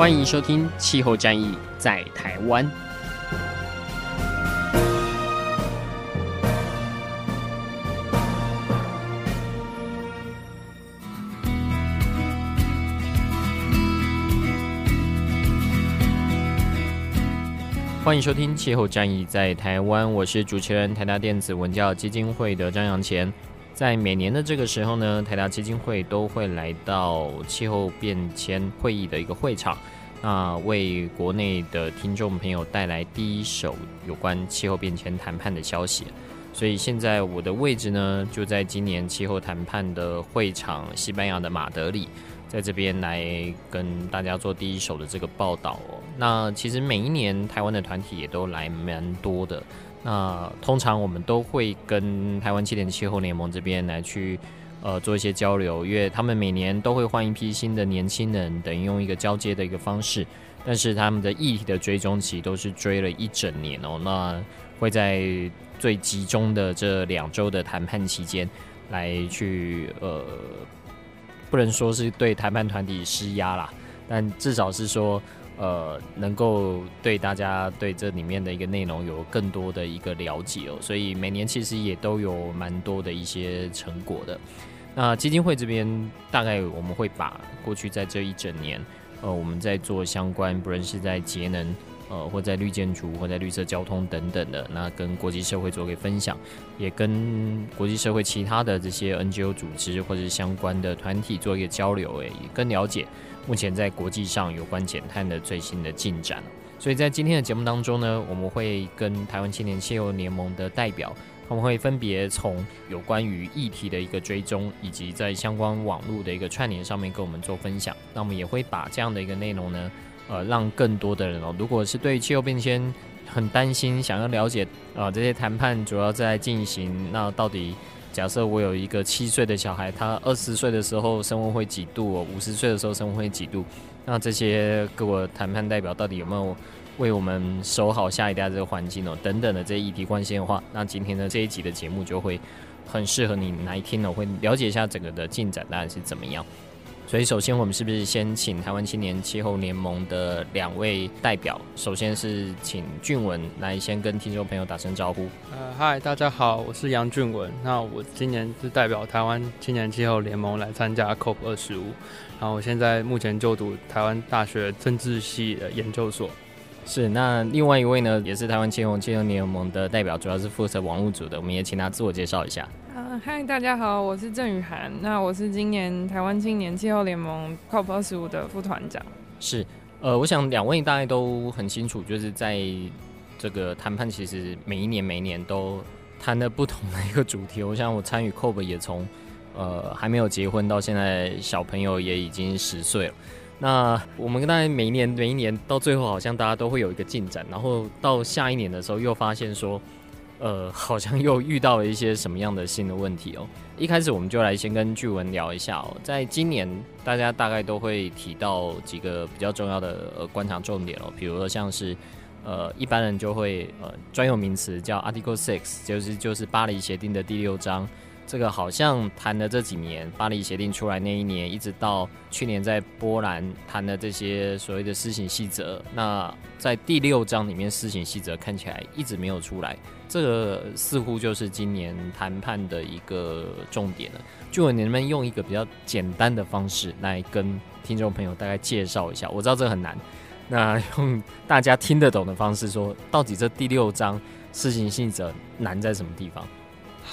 欢迎收听《气候战役在台湾》。欢迎收听《气候战役在台湾》，我是主持人台达电子文教基金会的张扬前。在每年的这个时候呢，台达基金会都会来到气候变迁会议的一个会场，那为国内的听众朋友带来第一手有关气候变迁谈判的消息。所以现在我的位置呢，就在今年气候谈判的会场，西班牙的马德里，在这边来跟大家做第一手的这个报道哦。那其实每一年台湾的团体也都来蛮多的。那通常我们都会跟台湾青年气候联盟这边来去，呃，做一些交流，因为他们每年都会换一批新的年轻人，等于用一个交接的一个方式。但是他们的议题的追踪期都是追了一整年哦。那会在最集中的这两周的谈判期间，来去呃，不能说是对谈判团体施压啦，但至少是说。呃，能够对大家对这里面的一个内容有更多的一个了解哦，所以每年其实也都有蛮多的一些成果的。那基金会这边大概我们会把过去在这一整年，呃，我们在做相关，不论是在节能，呃，或在绿建筑，或在绿色交通等等的，那跟国际社会做个分享，也跟国际社会其他的这些 NGO 组织或者相关的团体做一个交流，哎，也更了解。目前在国际上有关减碳的最新的进展，所以在今天的节目当中呢，我们会跟台湾青年气候联盟的代表，他们会分别从有关于议题的一个追踪，以及在相关网络的一个串联上面跟我们做分享。那我们也会把这样的一个内容呢，呃，让更多的人哦，如果是对气候变迁很担心，想要了解啊、呃，这些谈判主要在进行，那到底。假设我有一个七岁的小孩，他二十岁的时候升温会几度哦？五十岁的时候升温会几度？那这些各国谈判代表到底有没有为我们守好下一代这个环境哦？等等的这些议题关心的话，那今天的这一集的节目就会很适合你来听哦，会了解一下整个的进展大概是怎么样。所以，首先我们是不是先请台湾青年气候联盟的两位代表？首先是请俊文来先跟听众朋友打声招呼。呃，嗨，大家好，我是杨俊文。那我今年是代表台湾青年气候联盟来参加 COP 二十五。然后我现在目前就读台湾大学政治系的研究所。是，那另外一位呢，也是台湾青年气候联盟的代表，主要是负责网络组的。我们也请他自我介绍一下。嗨，大家好，我是郑雨涵。那我是今年台湾青年气候联盟 COP 二十五的副团长。是，呃，我想两位大概都很清楚，就是在这个谈判，其实每一年每一年都谈的不同的一个主题。我想我参与 COP 也从呃还没有结婚到现在，小朋友也已经十岁了。那我们大概每一年每一年到最后，好像大家都会有一个进展，然后到下一年的时候又发现说。呃，好像又遇到了一些什么样的新的问题哦。一开始我们就来先跟巨文聊一下哦。在今年，大家大概都会提到几个比较重要的呃观察重点哦，比如说像是呃一般人就会呃专有名词叫 Article Six，就是就是巴黎协定的第六章。这个好像谈了这几年，巴黎协定出来那一年，一直到去年在波兰谈的这些所谓的施行细则，那在第六章里面施行细则看起来一直没有出来，这个似乎就是今年谈判的一个重点了。就，你能不能用一个比较简单的方式来跟听众朋友大概介绍一下？我知道这很难，那用大家听得懂的方式说，到底这第六章施行细则难在什么地方？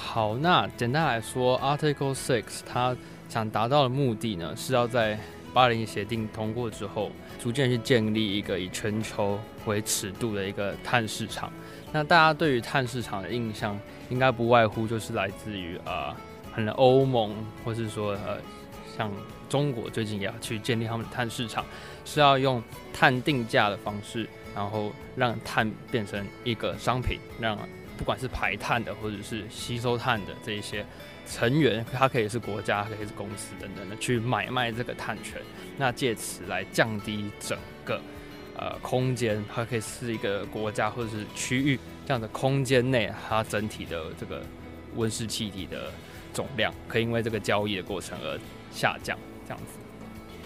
好，那简单来说，Article Six 它想达到的目的呢，是要在巴黎协定通过之后，逐渐去建立一个以全球为尺度的一个碳市场。那大家对于碳市场的印象，应该不外乎就是来自于呃，可能欧盟，或是说呃，像中国最近也要去建立他们的碳市场，是要用碳定价的方式，然后让碳变成一个商品，让不管是排碳的或者是吸收碳的这一些成员，它可以是国家，可以是公司等等的去买卖这个碳权，那借此来降低整个呃空间，它可以是一个国家或者是区域这样的空间内，它整体的这个温室气体的。总量可以因为这个交易的过程而下降，这样子。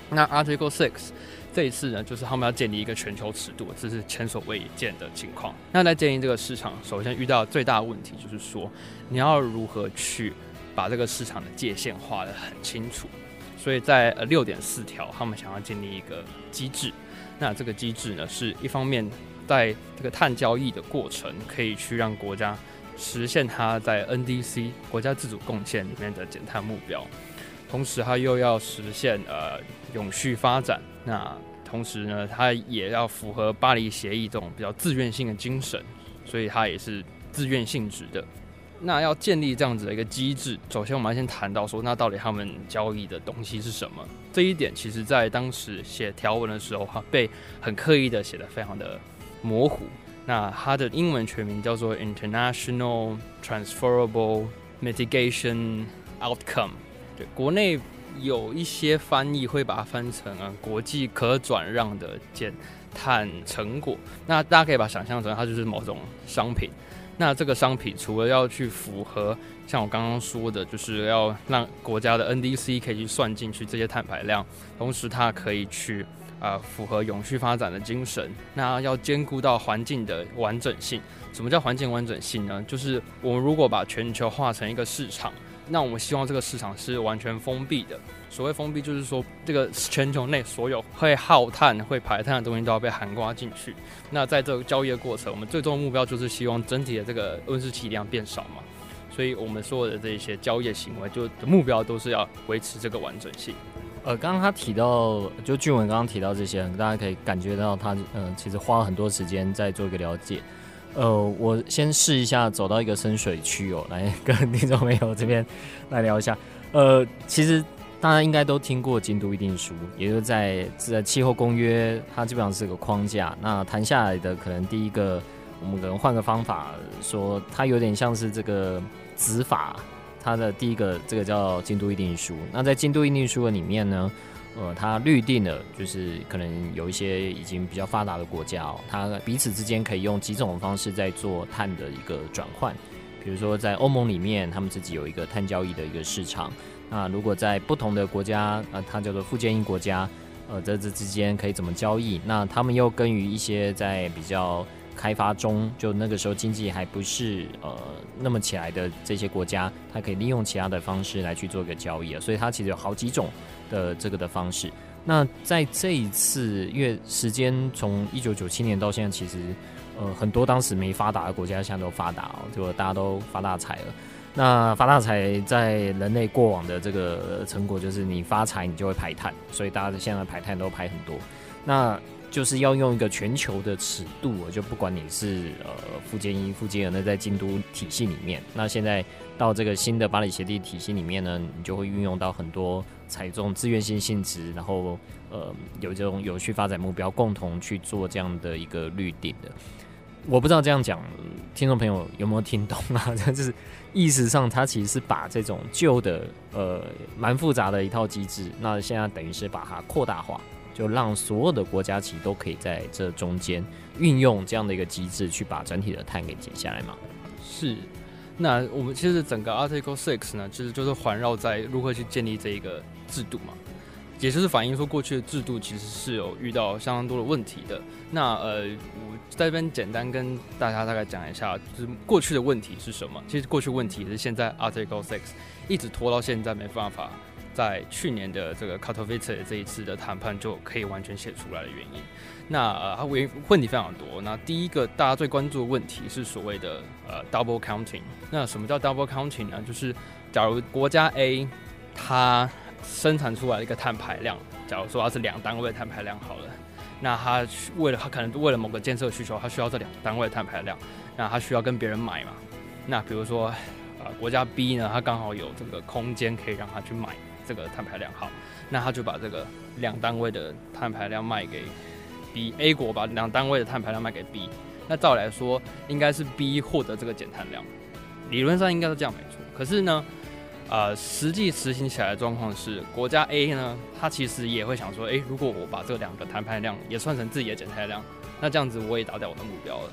那 Article Six 这一次呢，就是他们要建立一个全球尺度，这是前所未见的情况。那在建立这个市场，首先遇到最大的问题就是说，你要如何去把这个市场的界限画得很清楚。所以在呃六点四条，他们想要建立一个机制。那这个机制呢，是一方面在这个碳交易的过程，可以去让国家。实现它在 NDC 国家自主贡献里面的减碳目标，同时它又要实现呃永续发展。那同时呢，它也要符合巴黎协议这种比较自愿性的精神，所以它也是自愿性质的。那要建立这样子的一个机制，首先我们要先谈到说，那到底他们交易的东西是什么？这一点其实在当时写条文的时候，哈，被很刻意的写得非常的模糊。那它的英文全名叫做 International Transferable Mitigation Outcome。对，国内有一些翻译会把它翻成啊国际可转让的减碳成果。那大家可以把想象成它就是某种商品。那这个商品除了要去符合像我刚刚说的，就是要让国家的 NDC 可以去算进去这些碳排量，同时它可以去。啊、符合永续发展的精神，那要兼顾到环境的完整性。什么叫环境完整性呢？就是我们如果把全球化成一个市场，那我们希望这个市场是完全封闭的。所谓封闭，就是说这个全球内所有会耗碳、会排碳的东西都要被涵盖进去。那在这个交易的过程，我们最终的目标就是希望整体的这个温室气体量变少嘛。所以我们所有的这些交易行为，就目标都是要维持这个完整性。呃，刚刚他提到，就俊文刚刚提到这些，大家可以感觉到他，嗯、呃，其实花了很多时间在做一个了解。呃，我先试一下走到一个深水区哦，来跟听众朋友这边来聊一下。呃，其实大家应该都听过京都议定书，也就是在在气候公约，它基本上是个框架。那谈下来的可能第一个，我们可能换个方法说，它有点像是这个执法。它的第一个这个叫京都议定书，那在京都议定书的里面呢，呃，它预定了就是可能有一些已经比较发达的国家哦，它彼此之间可以用几种方式在做碳的一个转换，比如说在欧盟里面，他们自己有一个碳交易的一个市场，那如果在不同的国家，呃，它叫做附件一国家，呃，在这之间可以怎么交易？那他们又跟于一些在比较。开发中，就那个时候经济还不是呃那么起来的这些国家，它可以利用其他的方式来去做一个交易，所以它其实有好几种的这个的方式。那在这一次，因为时间从一九九七年到现在，其实呃很多当时没发达的国家现在都发达哦，结果大家都发大财了。那发大财在人类过往的这个成果就是你发财你就会排碳，所以大家现在排碳都排很多。那就是要用一个全球的尺度，我就不管你是呃附件一、附件二，那在京都体系里面，那现在到这个新的巴黎协定体系里面呢，你就会运用到很多采用自愿性性质，然后呃有这种有序发展目标，共同去做这样的一个绿定的。我不知道这样讲，听众朋友有没有听懂啊？就是意识上，它其实是把这种旧的呃蛮复杂的一套机制，那现在等于是把它扩大化。就让所有的国家其实都可以在这中间运用这样的一个机制，去把整体的碳给减下来嘛。是，那我们其实整个 Article Six 呢，其实就是环绕在如何去建立这一个制度嘛，也就是反映说过去的制度其实是有遇到相当多的问题的。那呃，我在这边简单跟大家大概讲一下，就是过去的问题是什么？其实过去问题是现在 Article Six 一直拖到现在没办法。在去年的这个 c a t o v i t e 这一次的谈判就可以完全写出来的原因。那呃，它问问题非常多。那第一个大家最关注的问题是所谓的呃 double counting。那什么叫 double counting 呢？就是假如国家 A 它生产出来一个碳排量，假如说它是两单位碳排量好了，那它为了它可能为了某个建设需求，它需要这两单位碳排量，那它需要跟别人买嘛。那比如说呃国家 B 呢，它刚好有这个空间可以让它去买。这个碳排量好，那他就把这个两单位的碳排量卖给 B，A 国把两单位的碳排量卖给 B，那照来说应该是 B 获得这个减碳量，理论上应该是这样没错。可是呢，呃，实际实行起来的状况是，国家 A 呢，他其实也会想说，诶，如果我把这两个碳排量也算成自己的减碳量，那这样子我也达到我的目标了。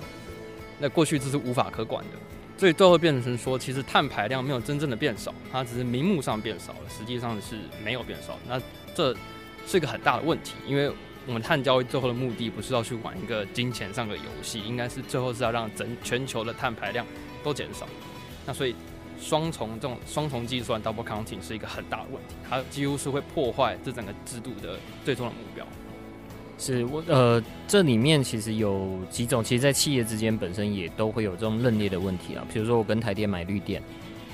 那过去这是无法可管的。所以最后变成说，其实碳排量没有真正的变少，它只是名目上变少了，实际上是没有变少。那这是一个很大的问题，因为我们碳交易最后的目的不是要去玩一个金钱上的游戏，应该是最后是要让整全球的碳排量都减少。那所以双重这种双重计算 （double counting） 是一个很大的问题，它几乎是会破坏这整个制度的最终的目标。是我呃，这里面其实有几种，其实，在企业之间本身也都会有这种认列的问题啊。比如说，我跟台电买绿电，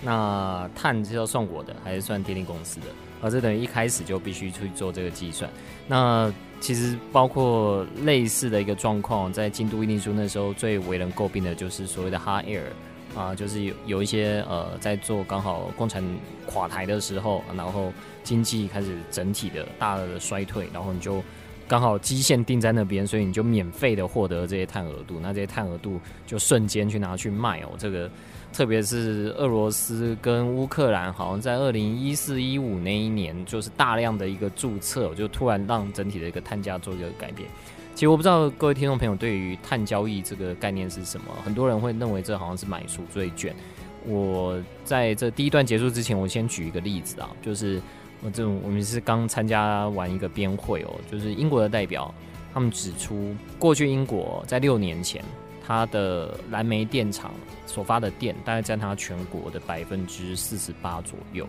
那碳是要算我的，还是算电力公司的？而这等于一开始就必须去做这个计算。那其实包括类似的一个状况，在京都议定书那时候最为人诟病的就是所谓的 hot air 啊，就是有有一些呃，在做刚好共产垮台的时候，然后经济开始整体的大的衰退，然后你就。刚好基线定在那边，所以你就免费的获得这些碳额度，那这些碳额度就瞬间去拿去卖哦。这个特别是俄罗斯跟乌克兰，好像在二零一四一五那一年，就是大量的一个注册，就突然让整体的一个碳价做一个改变。其实我不知道各位听众朋友对于碳交易这个概念是什么，很多人会认为这好像是买赎罪券。我在这第一段结束之前，我先举一个例子啊，就是。这种我们是刚参加完一个边会哦，就是英国的代表，他们指出，过去英国在六年前，它的燃煤电厂所发的电大概占它全国的百分之四十八左右，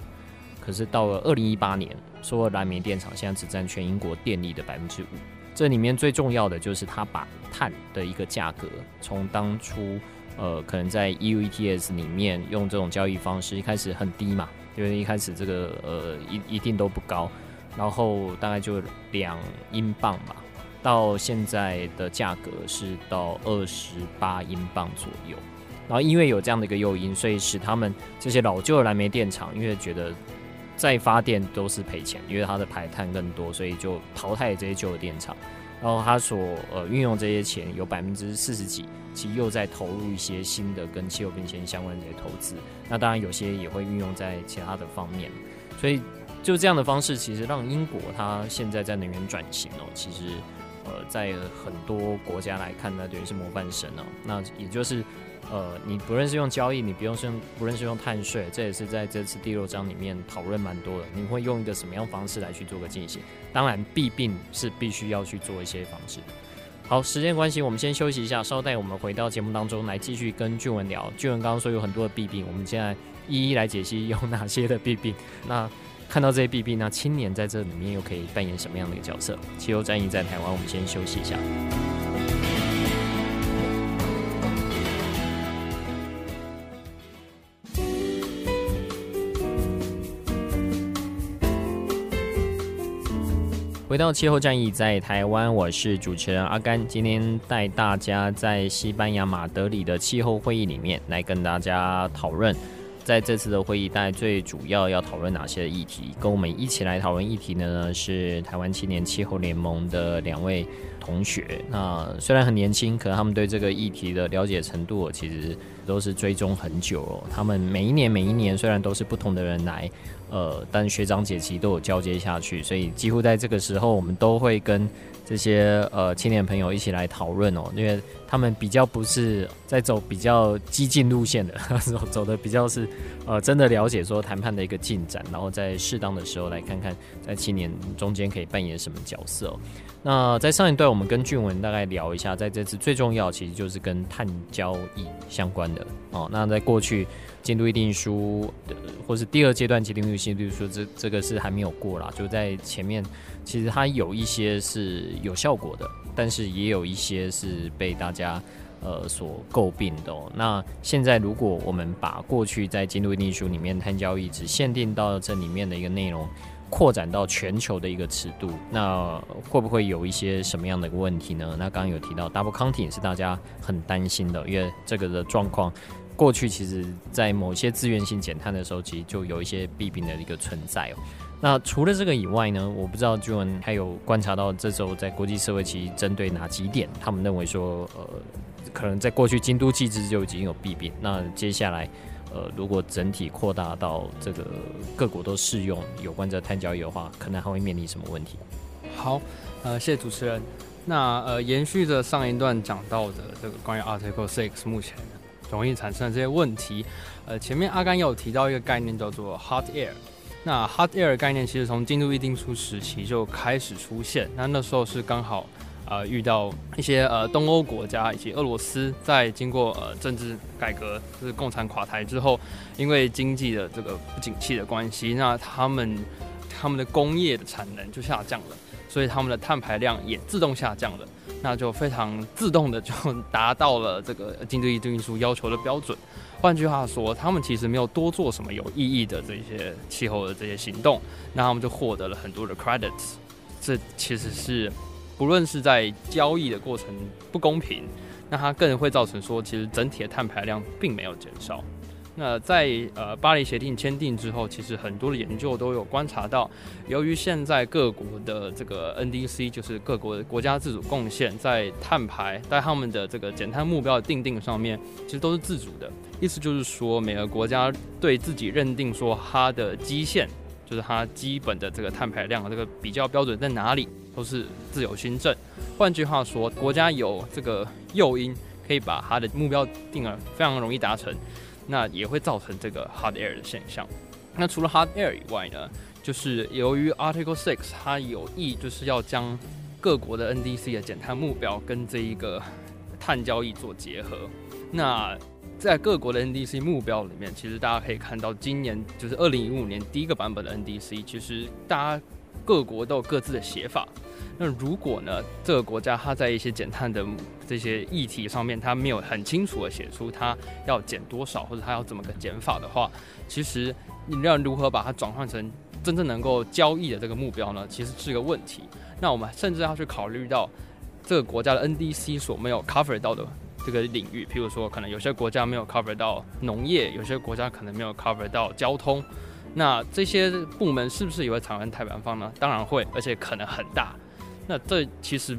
可是到了二零一八年，所有燃煤电厂现在只占全英国电力的百分之五。这里面最重要的就是它把碳的一个价格从当初呃可能在 EU ETS 里面用这种交易方式一开始很低嘛。因为一开始这个呃一一定都不高，然后大概就两英镑吧，到现在的价格是到二十八英镑左右。然后因为有这样的一个诱因，所以使他们这些老旧的燃煤电厂，因为觉得再发电都是赔钱，因为它的排碳更多，所以就淘汰这些旧的电厂。然后他所呃运用这些钱有百分之四十几，其又在投入一些新的跟气候变迁相关的这些投资。那当然有些也会运用在其他的方面。所以就这样的方式，其实让英国它现在在能源转型哦，其实呃在很多国家来看，那等于是模范生哦。那也就是。呃，你不论是用交易，你不用是用，不论是用碳税，这也是在这次第六章里面讨论蛮多的。你会用一个什么样方式来去做个进行？当然，弊病是必须要去做一些方式。好，时间关系，我们先休息一下，稍待我们回到节目当中来继续跟俊文聊。俊文刚刚说有很多的弊病，我们现在一一来解析有哪些的弊病。那看到这些弊病，那青年在这里面又可以扮演什么样的一个角色？气候战役在台湾，我们先休息一下。回到气候战役在台湾，我是主持人阿甘，今天带大家在西班牙马德里的气候会议里面来跟大家讨论，在这次的会议，大概最主要要讨论哪些议题？跟我们一起来讨论议题的呢，是台湾青年气候联盟的两位同学。那虽然很年轻，可能他们对这个议题的了解程度，其实都是追踪很久哦。他们每一年每一年，虽然都是不同的人来。呃，但学长姐其实都有交接下去，所以几乎在这个时候，我们都会跟这些呃青年朋友一起来讨论哦，因为他们比较不是在走比较激进路线的，走走的比较是呃真的了解说谈判的一个进展，然后在适当的时候来看看在青年中间可以扮演什么角色。那在上一段，我们跟俊文大概聊一下，在这次最重要其实就是跟碳交易相关的哦。那在过去。监督议定书的，或是第二阶段京都议定书，这这个是还没有过啦。就在前面，其实它有一些是有效果的，但是也有一些是被大家呃所诟病的喔。那现在如果我们把过去在京都议定书里面碳交易只限定到这里面的一个内容，扩展到全球的一个尺度，那会不会有一些什么样的一个问题呢？那刚刚有提到 double counting 是大家很担心的，因为这个的状况。过去其实，在某些自愿性减碳的时候，其实就有一些弊病的一个存在哦。那除了这个以外呢，我不知道俊文还有观察到这周在国际社会其实针对哪几点，他们认为说，呃，可能在过去京都机制就已经有弊病。那接下来，呃，如果整体扩大到这个各国都适用有关这碳交易的话，可能还会面临什么问题？好，呃，谢谢主持人。那呃，延续着上一段讲到的这个关于 Article Six 目前容易产生的这些问题，呃，前面阿甘有提到一个概念叫做 Hot Air。那 Hot Air 概念其实从进入议定书时期就开始出现。那那时候是刚好呃遇到一些呃东欧国家以及俄罗斯在经过呃政治改革，就是共产垮台之后，因为经济的这个不景气的关系，那他们他们的工业的产能就下降了。所以他们的碳排量也自动下降了，那就非常自动的就达到了这个京都议定书要求的标准。换句话说，他们其实没有多做什么有意义的这些气候的这些行动，那他们就获得了很多的 credits。这其实是不论是在交易的过程不公平，那它更会造成说，其实整体的碳排量并没有减少。那在呃巴黎协定签订之后，其实很多的研究都有观察到，由于现在各国的这个 NDC 就是各国的国家自主贡献，在碳排在他们的这个减碳目标的定定上面，其实都是自主的。意思就是说，每个国家对自己认定说它的基线，就是它基本的这个碳排量这个比较标准在哪里，都是自由新政。换句话说，国家有这个诱因可以把它的目标定了，非常容易达成。那也会造成这个 hot air 的现象。那除了 hot air 以外呢，就是由于 Article Six 它有意就是要将各国的 NDC 的减碳目标跟这一个碳交易做结合。那在各国的 NDC 目标里面，其实大家可以看到，今年就是二零一五年第一个版本的 NDC，其实大家各国都有各自的写法。那如果呢，这个国家它在一些减碳的这些议题上面，它没有很清楚的写出它要减多少，或者它要怎么个减法的话，其实你要如何把它转换成真正能够交易的这个目标呢？其实是个问题。那我们甚至要去考虑到这个国家的 NDC 所没有 cover 到的这个领域，譬如说，可能有些国家没有 cover 到农业，有些国家可能没有 cover 到交通。那这些部门是不是也会产生碳排放呢？当然会，而且可能很大。那这其实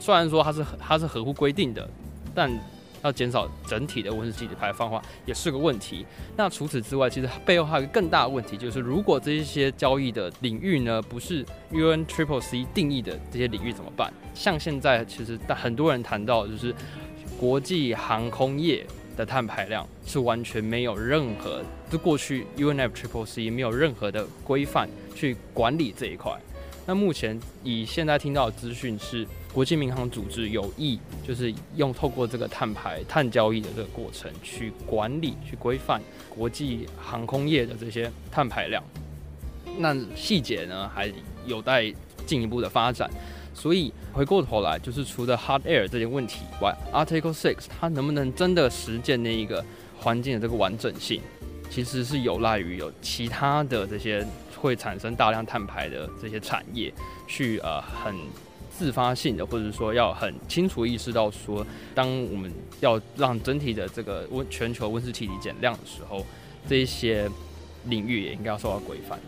虽然说它是它是合乎规定的，但要减少整体的温室气体排放的话，也是个问题。那除此之外，其实背后还有一个更大的问题，就是如果这些交易的领域呢，不是 UN Triple C 定义的这些领域怎么办？像现在其实很多人谈到，就是国际航空业的碳排量是完全没有任何，就过去 UNF Triple C 没有任何的规范去管理这一块。那目前以现在听到的资讯是，国际民航组织有意就是用透过这个碳排、碳交易的这个过程去管理、去规范国际航空业的这些碳排量。那细节呢，还有待进一步的发展。所以回过头来，就是除了 Hard air 这些问题以外，Article Six 它能不能真的实践那一个环境的这个完整性，其实是有赖于有其他的这些。会产生大量碳排的这些产业，去呃很自发性的，或者说要很清楚意识到说，当我们要让整体的这个温全球温室气体减量的时候，这一些领域也应该要受到规范。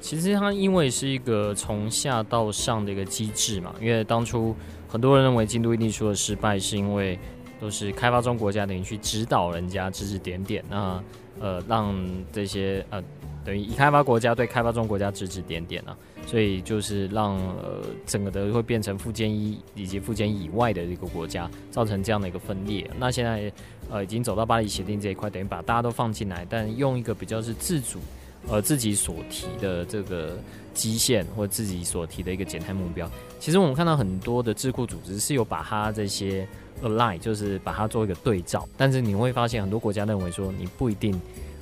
其实它因为是一个从下到上的一个机制嘛，因为当初很多人认为京都议定书的失败是因为都是开发中国家等于去指导人家指指点点，那呃让这些呃。等于已开发国家对开发中国家指指点点啊，所以就是让呃整个的会变成附件一以及附件以外的一个国家，造成这样的一个分裂。那现在呃已经走到巴黎协定这一块，等于把大家都放进来，但用一个比较是自主，呃自己所提的这个基线或自己所提的一个减碳目标。其实我们看到很多的智库组织是有把它这些 align，就是把它做一个对照，但是你会发现很多国家认为说你不一定。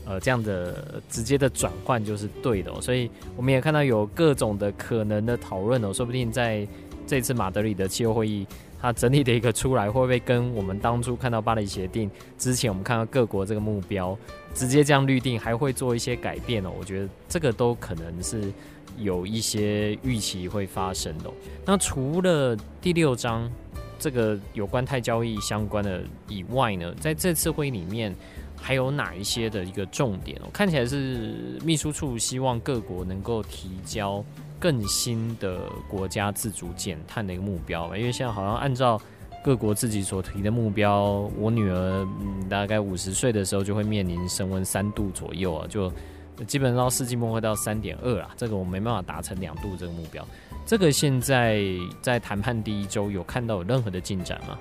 呃，这样的直接的转换就是对的哦，所以我们也看到有各种的可能的讨论哦，说不定在这次马德里的气候会议，它整体的一个出来，会不会跟我们当初看到巴黎协定之前，我们看到各国这个目标直接这样预定，还会做一些改变哦？我觉得这个都可能是有一些预期会发生的。那除了第六章这个有关碳交易相关的以外呢，在这次会议里面。还有哪一些的一个重点哦？看起来是秘书处希望各国能够提交更新的国家自主减碳的一个目标吧，因为现在好像按照各国自己所提的目标，我女儿嗯大概五十岁的时候就会面临升温三度左右啊，就基本上到世纪末会到三点二啊，这个我没办法达成两度这个目标。这个现在在谈判第一周有看到有任何的进展吗？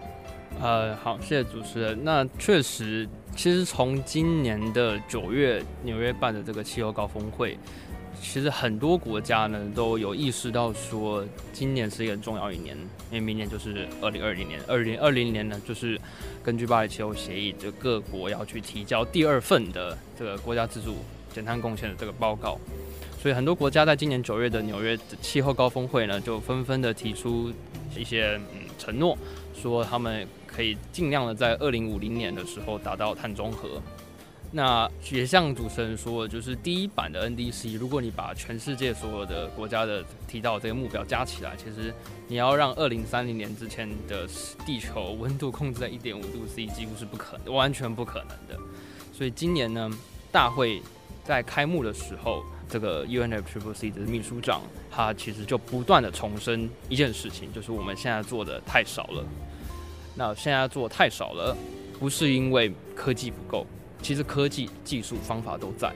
呃，好，谢谢主持人。那确实，其实从今年的九月纽约办的这个气候高峰会，其实很多国家呢都有意识到说，今年是一个重要一年，因为明年就是二零二零年。二零二零年呢，就是根据巴黎气候协议，就各国要去提交第二份的这个国家自主减碳贡献的这个报告。所以很多国家在今年九月的纽约气候高峰会呢，就纷纷的提出一些嗯承诺，说他们。可以尽量的在二零五零年的时候达到碳中和。那也像主持人说的，就是第一版的 NDC，如果你把全世界所有的国家的提到这个目标加起来，其实你要让二零三零年之前的地球温度控制在一点五度 C，几乎是不可能，完全不可能的。所以今年呢，大会在开幕的时候，这个 UNFCCC 的秘书长他其实就不断的重申一件事情，就是我们现在做的太少了。那现在做太少了，不是因为科技不够，其实科技、技术、方法都在，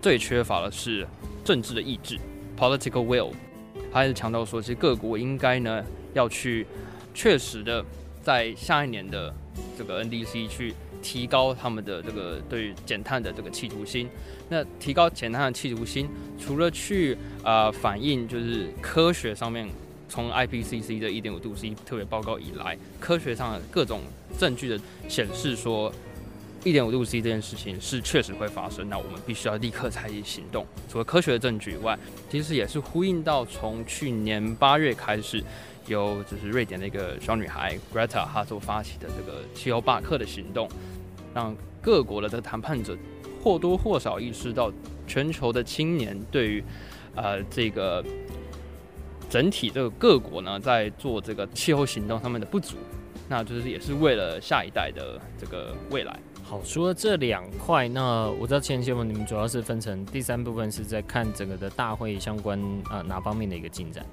最缺乏的是政治的意志 （political will）。他还是强调说，其实各国应该呢要去确实的在下一年的这个 NDC 去提高他们的这个对减碳的这个企图心。那提高减碳的企图心，除了去啊、反映就是科学上面。从 IPCC 的一点五度 C 特别报告以来，科学上的各种证据的显示说，1.5度 C 这件事情是确实会发生。那我们必须要立刻采取行动。除了科学的证据以外，其实也是呼应到从去年八月开始，由就是瑞典的一个小女孩 Greta 她所发起的这个气候罢课的行动，让各国的这个谈判者或多或少意识到全球的青年对于呃这个。整体这个各国呢，在做这个气候行动上面的不足，那就是也是为了下一代的这个未来。好，除了这两块，那我知道前期我你们主要是分成第三部分是在看整个的大会相关啊、呃、哪方面的一个进展？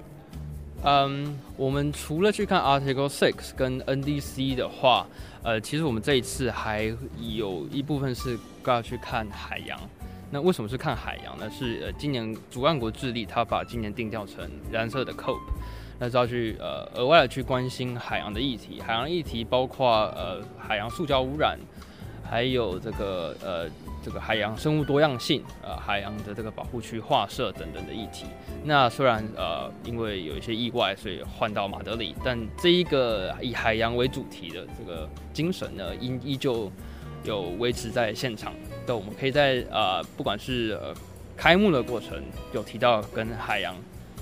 嗯，我们除了去看 Article Six 跟 NDC 的话，呃，其实我们这一次还有一部分是要去看海洋。那为什么是看海洋呢？是呃，今年主办国智利，他把今年定调成蓝色的 COP，那就要去呃额外的去关心海洋的议题。海洋议题包括呃海洋塑胶污染，还有这个呃这个海洋生物多样性，呃海洋的这个保护区划设等等的议题。那虽然呃因为有一些意外，所以换到马德里，但这一个以海洋为主题的这个精神呢，依依旧有维持在现场。对，我们可以在呃，不管是呃开幕的过程有提到跟海洋、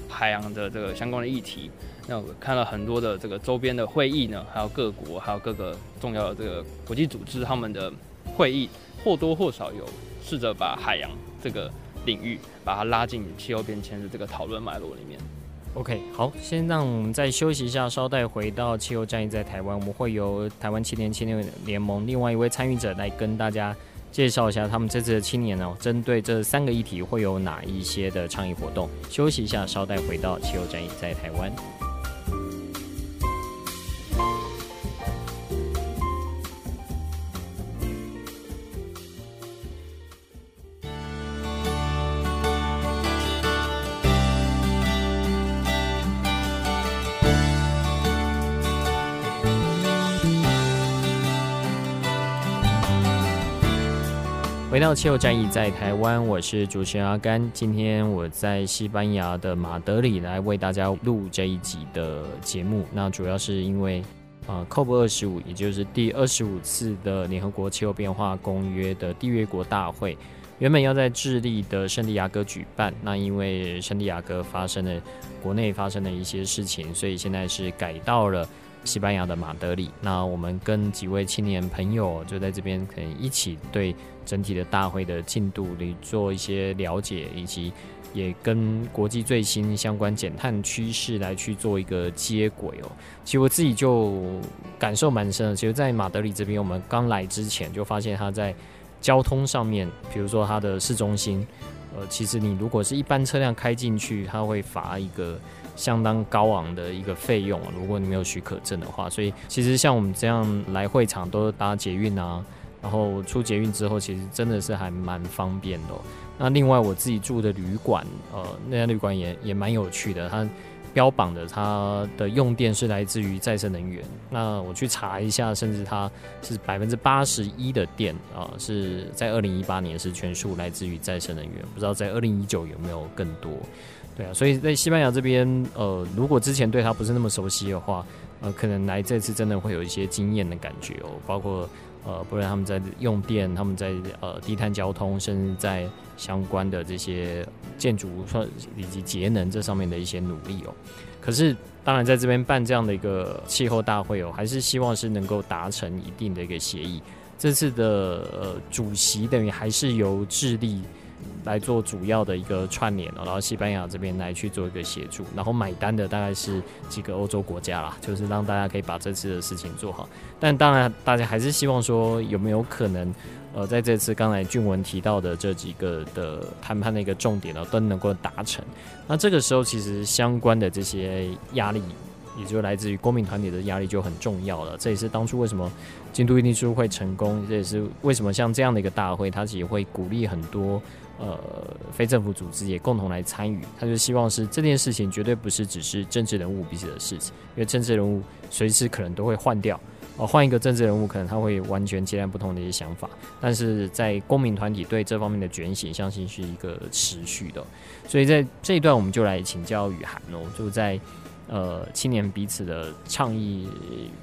海洋的这个相关的议题，那我看了很多的这个周边的会议呢，还有各国，还有各个重要的这个国际组织他们的会议，或多或少有试着把海洋这个领域把它拉进气候变迁的这个讨论脉络里面。OK，好，先让我们再休息一下，稍待回到气候战役在台湾，我们会由台湾青年青年联盟另外一位参与者来跟大家。介绍一下他们这次的青年呢，针对这三个议题会有哪一些的倡议活动？休息一下，稍待回到气候战役在台湾。气候战役在台湾，我是主持人阿甘。今天我在西班牙的马德里来为大家录这一集的节目。那主要是因为，呃，COP 二十五，也就是第二十五次的联合国气候变化公约的缔约国大会，原本要在智利的圣地亚哥举办。那因为圣地亚哥发生了国内发生的一些事情，所以现在是改到了西班牙的马德里。那我们跟几位青年朋友就在这边可以一起对。整体的大会的进度里做一些了解，以及也跟国际最新相关减碳趋势来去做一个接轨哦。其实我自己就感受蛮深的。其实，在马德里这边，我们刚来之前就发现他在交通上面，比如说它的市中心，呃，其实你如果是一般车辆开进去，它会罚一个相当高昂的一个费用，如果你没有许可证的话。所以其实像我们这样来会场都搭捷运啊，然后出捷运之后，其实真的是还蛮方便的。那另外我自己住的旅馆，呃，那家旅馆也也蛮有趣的，它。标榜的它的用电是来自于再生能源。那我去查一下，甚至它是百分之八十一的电啊，是在二零一八年是全数来自于再生能源。不知道在二零一九有没有更多？对啊，所以在西班牙这边，呃，如果之前对他不是那么熟悉的话，呃，可能来这次真的会有一些惊艳的感觉哦，包括。呃，不然他们在用电，他们在呃低碳交通，甚至在相关的这些建筑算以及节能这上面的一些努力哦。可是，当然在这边办这样的一个气候大会哦，还是希望是能够达成一定的一个协议。这次的呃主席等于还是由智利。来做主要的一个串联，然后西班牙这边来去做一个协助，然后买单的大概是几个欧洲国家啦，就是让大家可以把这次的事情做好。但当然，大家还是希望说有没有可能，呃，在这次刚才俊文提到的这几个的谈判的一个重点呢，都能够达成。那这个时候，其实相关的这些压力，也就来自于公民团体的压力就很重要了。这也是当初为什么京都议定书会成功，这也是为什么像这样的一个大会，它其实会鼓励很多。呃，非政府组织也共同来参与，他就希望是这件事情绝对不是只是政治人物彼此的事情，因为政治人物随时可能都会换掉，呃，换一个政治人物可能他会完全截然不同的一些想法，但是在公民团体对这方面的觉醒，相信是一个持续的，所以在这一段我们就来请教雨涵哦，就在呃青年彼此的倡议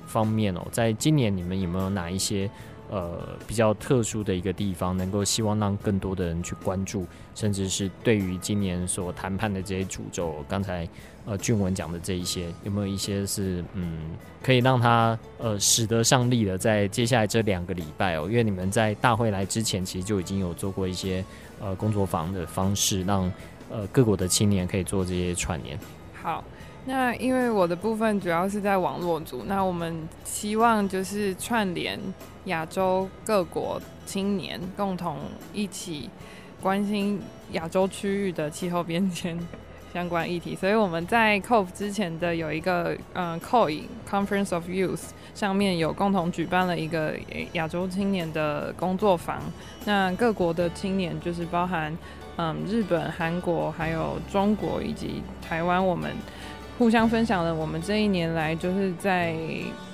方面哦，在今年你们有没有哪一些？呃，比较特殊的一个地方，能够希望让更多的人去关注，甚至是对于今年所谈判的这些主轴，刚才呃俊文讲的这一些，有没有一些是嗯，可以让他呃使得上力的，在接下来这两个礼拜哦，因为你们在大会来之前，其实就已经有做过一些呃工作坊的方式，让呃各国的青年可以做这些串联。好。那因为我的部分主要是在网络组，那我们希望就是串联亚洲各国青年，共同一起关心亚洲区域的气候变迁 相关议题。所以我们在 COP 之前的有一个嗯 COY Conference of Youth 上面有共同举办了一个亚洲青年的工作坊。那各国的青年就是包含嗯日本、韩国、还有中国以及台湾，我们。互相分享了我们这一年来就是在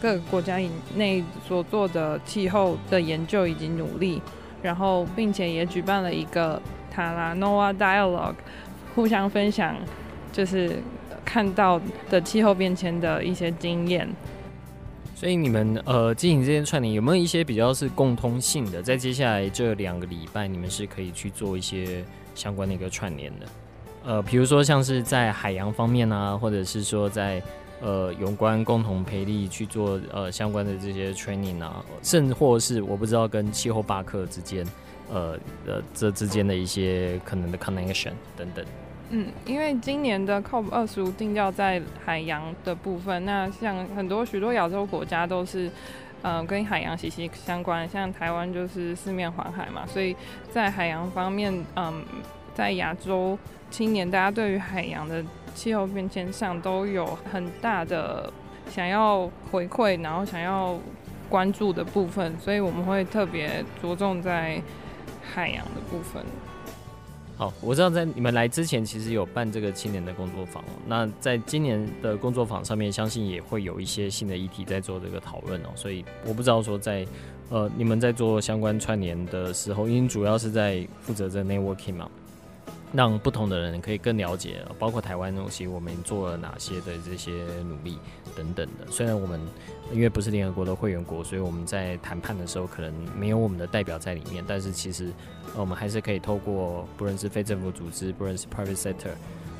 各个国家以内所做的气候的研究以及努力，然后并且也举办了一个塔拉诺瓦 Dialogue，互相分享就是看到的气候变迁的一些经验。所以你们呃进行这些串联有没有一些比较是共通性的？在接下来这两个礼拜，你们是可以去做一些相关的一个串联的。呃，比如说像是在海洋方面啊，或者是说在呃有关共同培力去做呃相关的这些 training 啊，甚或是我不知道跟气候巴克之间，呃呃这之间的一些可能的 connection 等等。嗯，因为今年的 COP 二十五定调在海洋的部分，那像很多许多亚洲国家都是呃跟海洋息息相关，像台湾就是四面环海嘛，所以在海洋方面，嗯、在亚洲。青年，大家对于海洋的气候变迁上都有很大的想要回馈，然后想要关注的部分，所以我们会特别着重在海洋的部分。好，我知道在你们来之前，其实有办这个青年的工作坊。那在今年的工作坊上面，相信也会有一些新的议题在做这个讨论哦。所以我不知道说在呃你们在做相关串联的时候，因为主要是在负责这 networking 嘛。让不同的人可以更了解，包括台湾东西，我们做了哪些的这些努力等等的。虽然我们因为不是联合国的会员国，所以我们在谈判的时候可能没有我们的代表在里面，但是其实我们还是可以透过不论是非政府组织，不论是 private sector。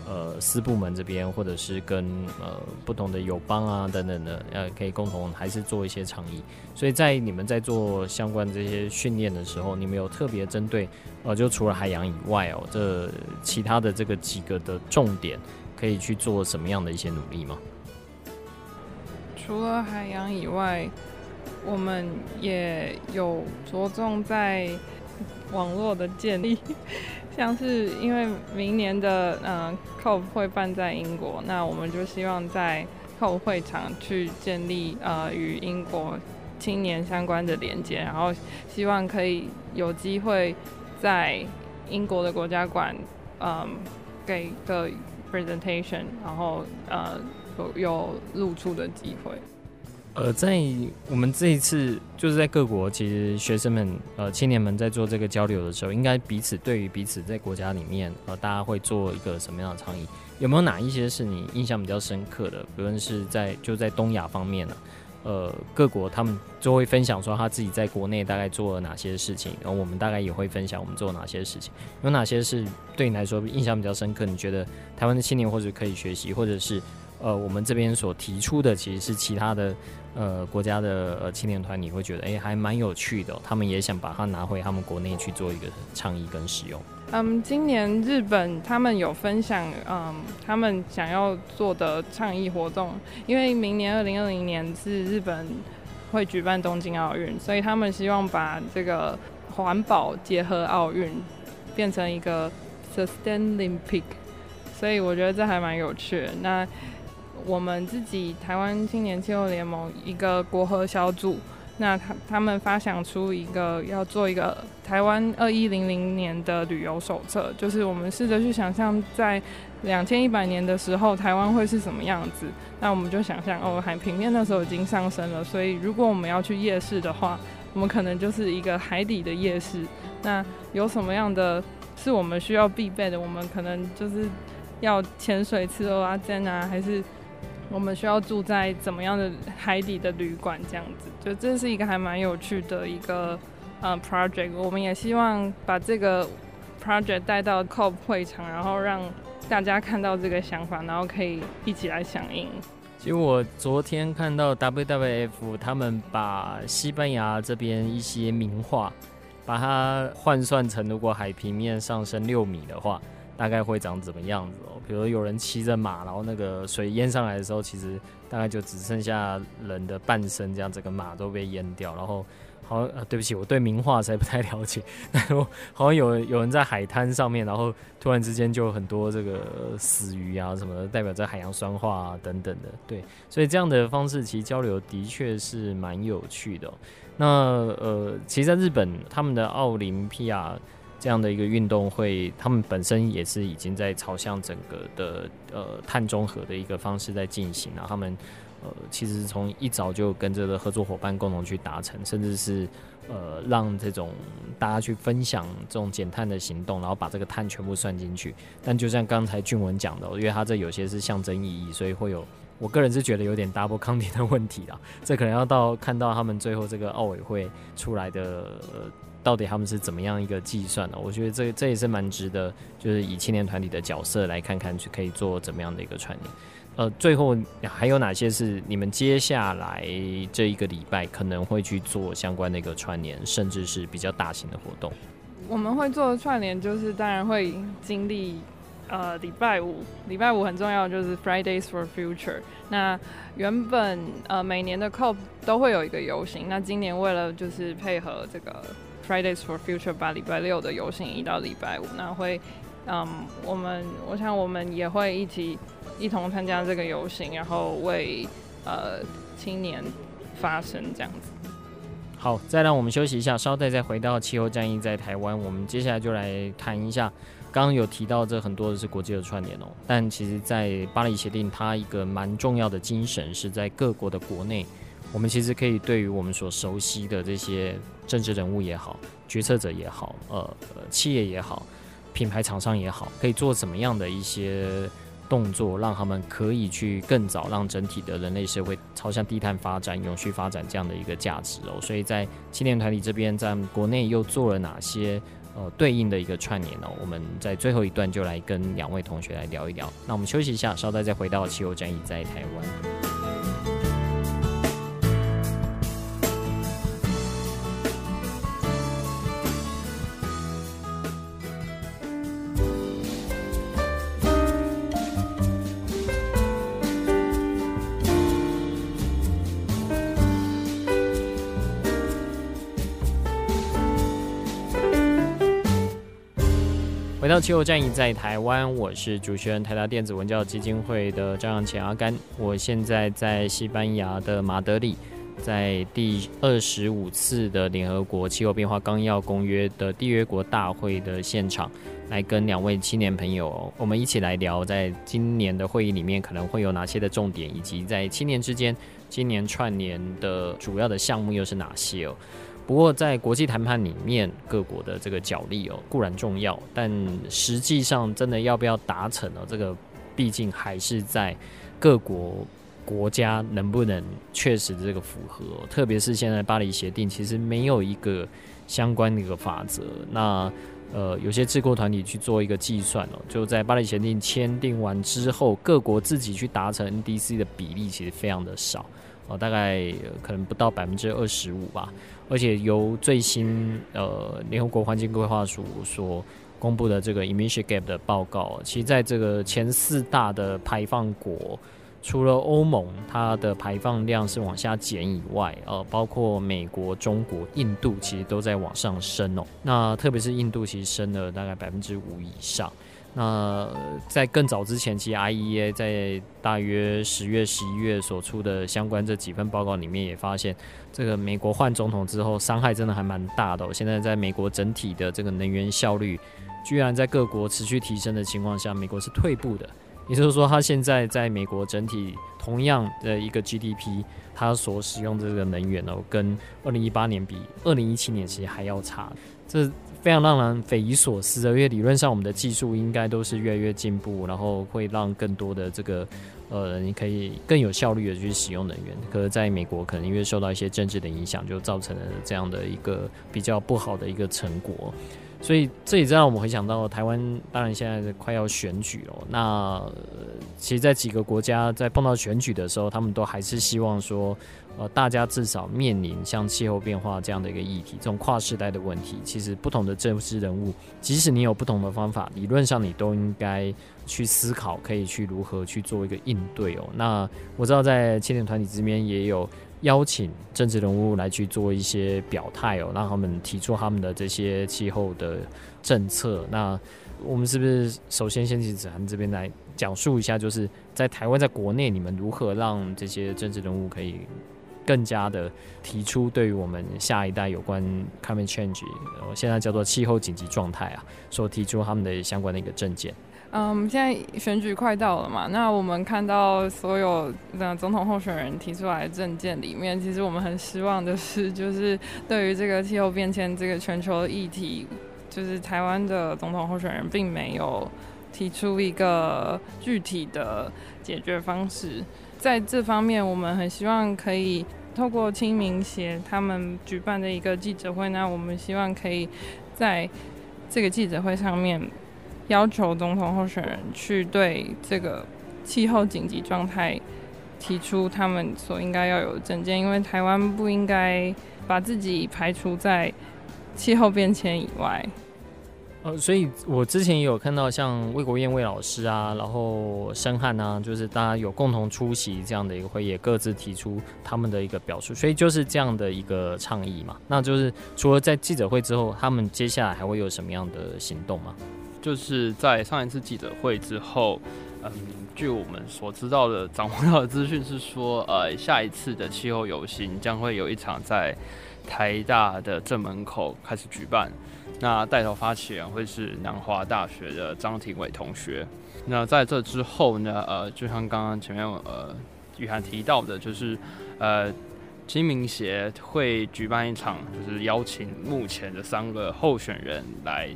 呃，私部门这边，或者是跟呃不同的友邦啊等等的，呃，可以共同还是做一些倡议。所以在你们在做相关这些训练的时候，你们有特别针对呃，就除了海洋以外哦，这其他的这个几个的重点，可以去做什么样的一些努力吗？除了海洋以外，我们也有着重在网络的建立，像是因为明年的嗯 COP 会办在英国，那我们就希望在 COP 会场去建立呃与英国青年相关的连接，然后希望可以有机会在英国的国家馆嗯给个 presentation，然后呃有有露出的机会。呃，在我们这一次就是在各国，其实学生们呃青年们在做这个交流的时候，应该彼此对于彼此在国家里面呃大家会做一个什么样的倡议？有没有哪一些是你印象比较深刻的？不论是在就在东亚方面呢、呃各国他们就会分享说他自己在国内大概做了哪些事情，然后我们大概也会分享我们做了哪些事情。有哪些是对你来说印象比较深刻？你觉得台湾的青年或者可以学习，或者是？呃，我们这边所提出的其实是其他的呃国家的呃青年团，你会觉得哎、还蛮有趣的、他们也想把它拿回他们国内去做一个倡议跟使用。嗯，今年日本他们有分享，嗯，他们想要做的倡议活动，因为明年二零二零年是日本会举办东京奥运，所以他们希望把这个环保结合奥运，变成一个 Sustainolympic，所以我觉得这还蛮有趣的。那我们自己台湾青年气候联盟一个国合小组，那他他们发想出一个要做一个台湾二一零零年的旅游手册，就是我们试着去想象在两千一百年的时候台湾会是什么样子。那我们就想象哦，海平面那时候已经上升了，所以如果我们要去夜市的话，我们可能就是一个海底的夜市。那有什么样的是我们需要必备的？我们可能就是要潜水吃蚵仔煎啊，还是？我们需要住在怎么样的海底的旅馆？这样子，就这是一个还蛮有趣的一个呃 project。我们也希望把这个 project 带到 COP 会场，然后让大家看到这个想法，然后可以一起来响应。其实我昨天看到 WWF 他们把西班牙这边一些名画，把它换算成如果海平面上升六米的话。大概会长怎么样子哦？比如有人骑着马，然后那个水淹上来的时候，其实大概就只剩下人的半身，这样整个马都被淹掉。然后好像，呃，对不起，我对名画实在不太了解。然后好像有有人在海滩上面，然后突然之间就很多这个死鱼啊什么的，代表着海洋酸化啊等等的。对，所以这样的方式其实交流的确是蛮有趣的。那呃，其实在日本他们的奥林匹亚。这样的一个运动会，他们本身也是已经在朝向整个的呃碳中和的一个方式在进行，然后他们呃其实从一早就跟着的合作伙伴共同去达成，甚至是呃让这种大家去分享这种减碳的行动，然后把这个碳全部算进去。但就像刚才俊文讲的，因为他这有些是象征意义，所以会有我个人是觉得有点 double counting 的问题啊，这可能要到看到他们最后这个奥委会出来的。到底他们是怎么样一个计算呢？我觉得这这也是蛮值得，就是以青年团体的角色来看看，去可以做怎么样的一个串联。呃，最后还有哪些是你们接下来这一个礼拜可能会去做相关的一个串联，甚至是比较大型的活动？我们会做的串联就是当然会经历呃礼拜五，礼拜五很重要，就是 Fridays for Future。那原本呃每年的 COP 都会有一个游行，那今年为了就是配合这个。Fridays for Future 把礼拜六的游行一到礼拜五，那会，嗯，我们我想我们也会一起一同参加这个游行，然后为呃青年发声这样子。好，再让我们休息一下，稍待再回到气候战役在台湾。我们接下来就来谈一下，刚刚有提到这很多的是国际的串联哦，但其实，在巴黎协定它一个蛮重要的精神是在各国的国内。我们其实可以对于我们所熟悉的这些政治人物也好、决策者也好、呃，企业也好、品牌厂商也好，可以做怎么样的一些动作，让他们可以去更早让整体的人类社会朝向低碳发展、永续发展这样的一个价值哦。所以在青年团体这边，在国内又做了哪些呃对应的一个串联呢？我们在最后一段就来跟两位同学来聊一聊。那我们休息一下，稍待再回到气候战役在台湾。气候战役在台湾，我是主持人台达电子文教基金会的张扬前阿甘。我现在在西班牙的马德里，在第二十五次的联合国气候变化纲要公约的缔约国大会的现场，来跟两位青年朋友，我们一起来聊，在今年的会议里面可能会有哪些的重点，以及在青年之间，今年串联的主要的项目又是哪些哦？不过，在国际谈判里面，各国的这个角力哦固然重要，但实际上真的要不要达成哦？这个毕竟还是在各国国家能不能确实这个符合。特别是现在巴黎协定其实没有一个相关的一个法则。那呃，有些智库团体去做一个计算哦，就在巴黎协定签订完之后，各国自己去达成 NDC 的比例其实非常的少哦，大概可能不到百分之二十五吧。而且由最新呃联合国环境规划署所公布的这个 emission gap 的报告，其实在这个前四大的排放国，除了欧盟它的排放量是往下减以外，呃，包括美国、中国、印度其实都在往上升哦。那特别是印度，其实升了大概百分之五以上。那在更早之前，其实 IEA 在大约十月、十一月所出的相关这几份报告里面，也发现这个美国换总统之后，伤害真的还蛮大的。现在在美国整体的这个能源效率，居然在各国持续提升的情况下，美国是退步的。也就是说，它现在在美国整体同样的一个 GDP，它所使用这个能源哦，跟二零一八年比，二零一七年其实还要差。这非常让人匪夷所思的，因为理论上我们的技术应该都是越来越进步，然后会让更多的这个呃，你可以更有效率的去使用能源。可是在美国，可能因为受到一些政治的影响，就造成了这样的一个比较不好的一个成果。所以这也让我们回想到台湾，当然现在快要选举了。那、其实，在几个国家在碰到选举的时候，他们都还是希望说，呃，大家至少面临像气候变化这样的一个议题，这种跨世代的问题，其实不同的政治人物，即使你有不同的方法，理论上你都应该去思考，可以去如何去做一个应对哦。那我知道在青年团体这边也有。邀请政治人物来去做一些表态哦，让他们提出他们的这些气候的政策。那我们是不是首先先请子涵这边来讲述一下，就是在台湾在国内，你们如何让这些政治人物可以更加的提出对于我们下一代有关 climate change，现在叫做气候紧急状态啊，所提出他们的相关的一个政见。嗯，现在选举快到了嘛，那我们看到所有的总统候选人提出来的政见里面，其实我们很失望的是，就是对于这个气候变迁这个全球议题，就是台湾的总统候选人并没有提出一个具体的解决方式。在这方面，我们很希望可以透过青民协他们举办的一个记者会，那我们希望可以在这个记者会上面。要求总统候选人去对这个气候紧急状态提出他们所应该要有的政见，因为台湾不应该把自己排除在气候变迁以外。呃，所以我之前也有看到像魏国燕魏老师啊，然后申汉啊，就是大家有共同出席这样的一个会议，各自提出他们的一个表述，所以就是这样的一个倡议嘛。那就是除了在记者会之后，他们接下来还会有什么样的行动吗？就是在上一次记者会之后，嗯，据我们所知道的、掌握到的资讯是说，呃，下一次的气候游行将会有一场在台大的正门口开始举办。那带头发起人会是南华大学的张庭伟同学。那在这之后呢，呃，就像刚刚前面呃雨涵提到的，就是呃清明协会举办一场，就是邀请目前的三个候选人来。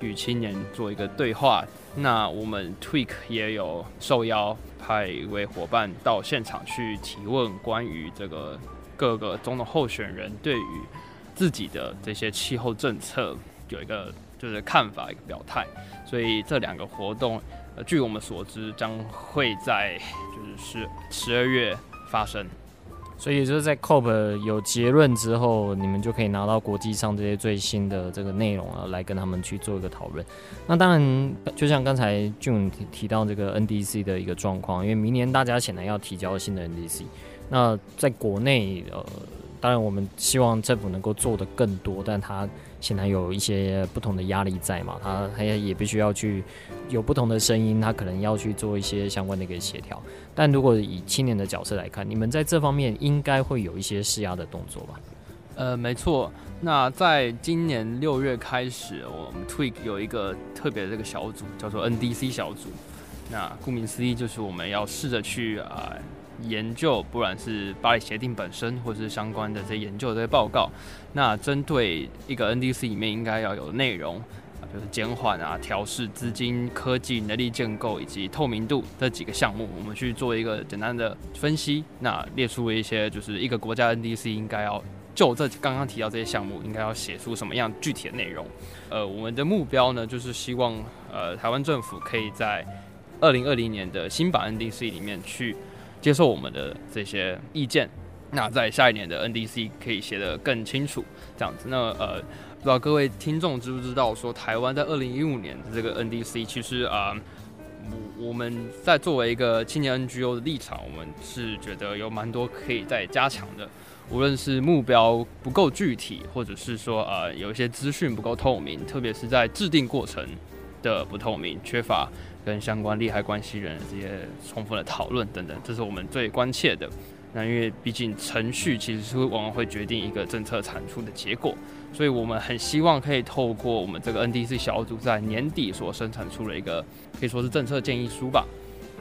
与青年做一个对话，那我们 Tweak 也有受邀派一位伙伴到现场去提问，关于这个各个总统候选人对于自己的这些气候政策有一个就是看法一个表态，所以这两个活动，呃，据我们所知将会在就是十十二月发生。所以就是在 COP 有结论之后，你们就可以拿到国际上这些最新的这个内容啊，来跟他们去做一个讨论。那当然，就像刚才俊提提到这个 NDC 的一个状况，因为明年大家显然要提交新的 NDC。那在国内，呃，当然我们希望政府能够做的更多，但它显然有一些不同的压力在嘛，他他也必须要去有不同的声音，他可能要去做一些相关的一个协调。但如果以青年的角色来看，你们在这方面应该会有一些施压的动作吧？呃，没错。那在今年六月开始，我们 Tweak 有一个特别的这个小组，叫做 NDC 小组。那顾名思义，就是我们要试着去啊、研究，不管是巴黎协定本身，或是相关的这些研究的这些报告。那针对一个 NDC 里面应该要有内容啊，比如减缓啊、调试资金、科技、能力建构以及透明度这几个项目，我们去做一个简单的分析。那列出一些，就是一个国家 NDC 应该要。就这刚刚提到这些项目，应该要写出什么样具体的内容？呃，我们的目标呢，就是希望呃台湾政府可以在二零二零年的新版 NDC 里面去接受我们的这些意见。那在下一年的 NDC 可以写得更清楚，这样子。那呃，不知道各位听众知不知道，说台湾在二零一五年的这个 NDC，其实啊，我我们在作为一个青年 NGO 的立场，我们是觉得有蛮多可以再加强的。无论是目标不够具体，或者是说呃有一些资讯不够透明，特别是在制定过程的不透明，缺乏跟相关利害关系人这些充分的讨论等等，这是我们最关切的。那因为毕竟程序其实是往往会决定一个政策产出的结果，所以我们很希望可以透过我们这个 NDC 小组在年底所生产出了一个可以说是政策建议书吧。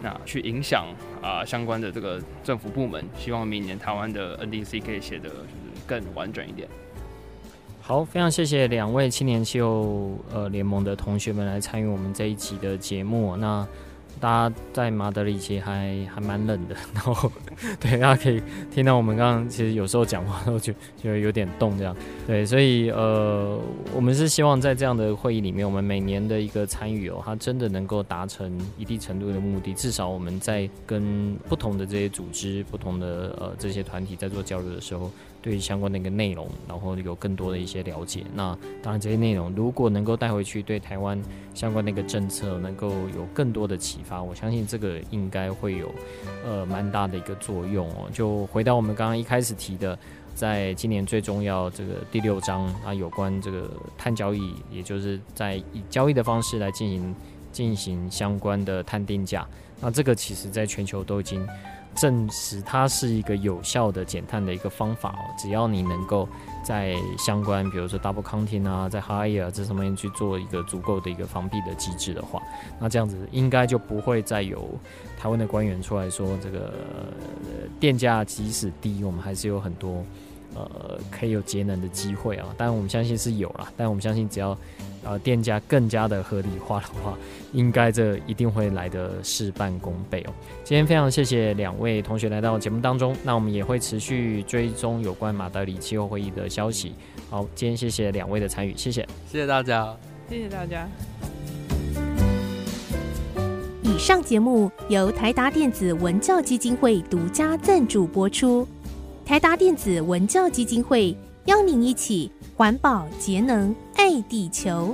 那去影响啊、相关的这个政府部门，希望明年台湾的 NDC 可以写得就是更完整一点。好，非常谢谢两位青年气候呃联盟的同学们来参与我们这一集的节目。那大家在马德里其实还还蛮冷的，然后 对大家可以听到我们刚刚其实有时候讲话都就就有点冻这样，对，所以呃我们是希望在这样的会议里面，我们每年的一个参与哦，它真的能够达成一定程度的目的，至少我们在跟不同的这些组织、不同的呃这些团体在做交流的时候。对相关的一个内容，然后有更多的一些了解。那当然，这些内容如果能够带回去，对台湾相关的一个政策能够有更多的启发，我相信这个应该会有呃蛮大的一个作用哦。就回到我们刚刚一开始提的，在今年最重要这个第六章啊，有关这个碳交易，也就是在以交易的方式来进行进行相关的碳定价。那这个其实在全球都已经。证实它是一个有效的减碳的一个方法哦，只要你能够在相关，比如说 double counting 啊，在 higher 这上面去做一个足够的一个防避的机制的话，那这样子应该就不会再有台湾的官员出来说这个电价即使低，我们还是有很多呃可以有节能的机会啊。当然我们相信是有啦，但我们相信只要。呃，店家更加的合理化的话，应该这一定会来的事半功倍哦。今天非常谢谢两位同学来到节目当中，那我们也会持续追踪有关马德里气候会议的消息。好，今天谢谢两位的参与，谢谢，谢谢大家，谢谢大家。以上节目由台达电子文教基金会独家赞助播出，台达电子文教基金会邀您一起环保节能。爱地球。